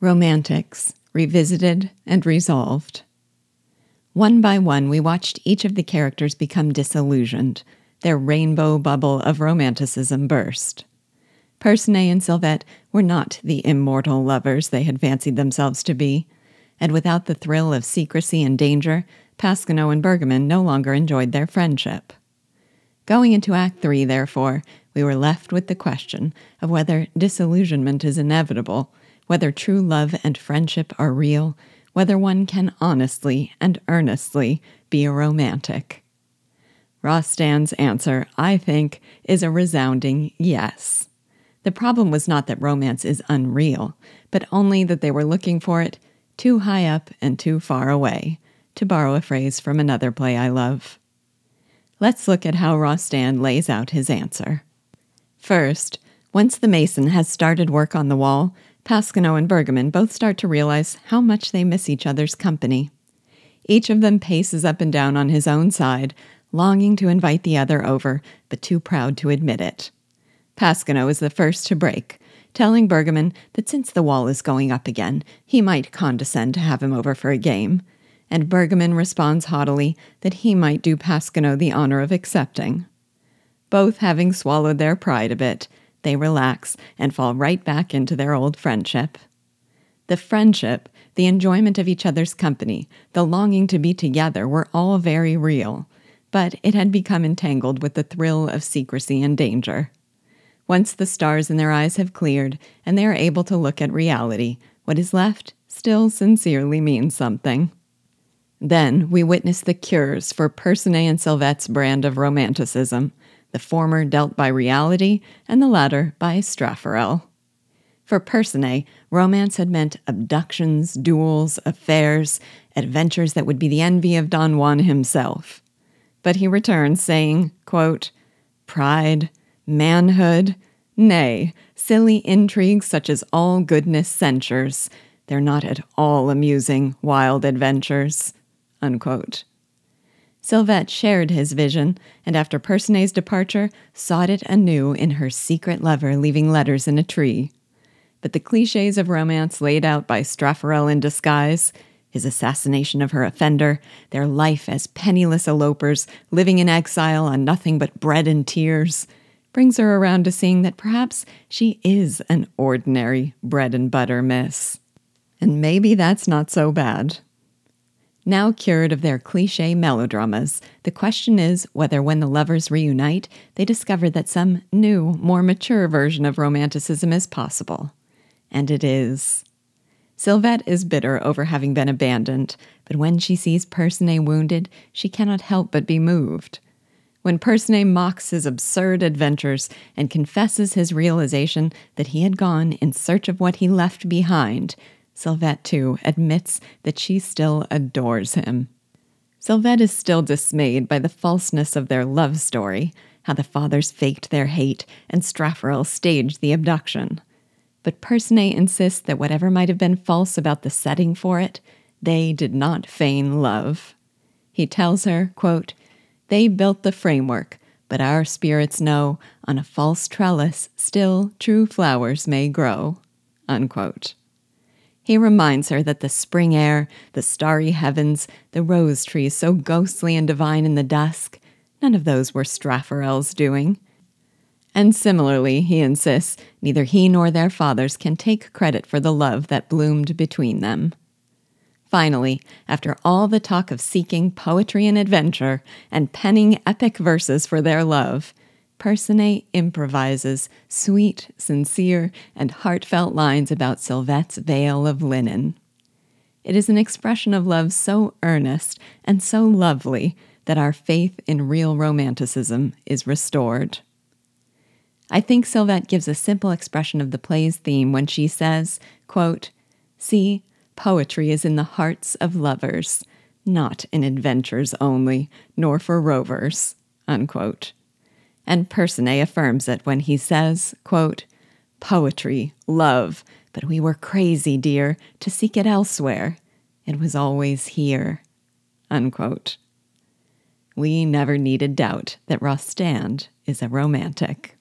Romantics, Revisited and Resolved. One by one, we watched each of the characters become disillusioned. Their rainbow bubble of romanticism burst. Percinet and Sylvette were not the immortal lovers they had fancied themselves to be, and without the thrill of secrecy and danger, Pasquinot and Bergamin no longer enjoyed their friendship. Going into Act Three, therefore, we were left with the question of whether disillusionment is inevitable whether true love and friendship are real, whether one can honestly and earnestly be a romantic. Rostand's answer, I think, is a resounding yes. The problem was not that romance is unreal, but only that they were looking for it too high up and too far away, to borrow a phrase from another play I love. Let's look at how Rostand lays out his answer. First, once the mason has started work on the wall, Pasquinot and Bergamin both start to realize how much they miss each other's company. Each of them paces up and down on his own side, longing to invite the other over, but too proud to admit it. Pasquinot is the first to break, telling Bergamin that since the wall is going up again, he might condescend to have him over for a game, and Bergamin responds haughtily that he might do Pasquinot the honor of accepting. Both having swallowed their pride a bit, they relax and fall right back into their old friendship. The friendship, the enjoyment of each other's company, the longing to be together were all very real, but it had become entangled with the thrill of secrecy and danger. Once the stars in their eyes have cleared and they are able to look at reality, what is left still sincerely means something. Then we witness the cures for Percinet and Sylvette's brand of romanticism, the former dealt by reality and the latter by Straforel. For Percinet, romance had meant abductions, duels, affairs, adventures that would be the envy of Don Juan himself. But he returns saying, quote, Pride, manhood, nay, silly intrigues such as all goodness censures, they're not at all amusing, wild adventures. Unquote. Sylvette shared his vision, and after Percinet's departure, sought it anew in her secret lover leaving letters in a tree. But the cliches of romance laid out by Straforel in disguise, his assassination of her offender, their life as penniless elopers living in exile on nothing but bread and tears, brings her around to seeing that perhaps she is an ordinary bread and butter miss. And maybe that's not so bad. Now cured of their cliche melodramas, the question is whether when the lovers reunite, they discover that some new, more mature version of romanticism is possible. And it is. Sylvette is bitter over having been abandoned, but when she sees Percinet wounded, she cannot help but be moved. When Percinet mocks his absurd adventures and confesses his realization that he had gone in search of what he left behind, Sylvette, too, admits that she still adores him. Sylvette is still dismayed by the falseness of their love story, how the fathers faked their hate and Straforel staged the abduction. But Percinet insists that whatever might have been false about the setting for it, they did not feign love. He tells her, quote, They built the framework, but our spirits know on a false trellis still true flowers may grow. Unquote. He reminds her that the spring air, the starry heavens, the rose trees so ghostly and divine in the dusk, none of those were Straforel's doing. And similarly, he insists, neither he nor their fathers can take credit for the love that bloomed between them. Finally, after all the talk of seeking poetry and adventure and penning epic verses for their love, Percinet improvises sweet, sincere, and heartfelt lines about Sylvette's veil of linen. It is an expression of love so earnest and so lovely that our faith in real romanticism is restored. I think Sylvette gives a simple expression of the play's theme when she says, quote, See, poetry is in the hearts of lovers, not in adventures only, nor for rovers. Unquote and Percinet affirms it when he says, quote, Poetry, love, but we were crazy, dear, to seek it elsewhere. It was always here. Unquote. We never needed doubt that Rostand is a romantic.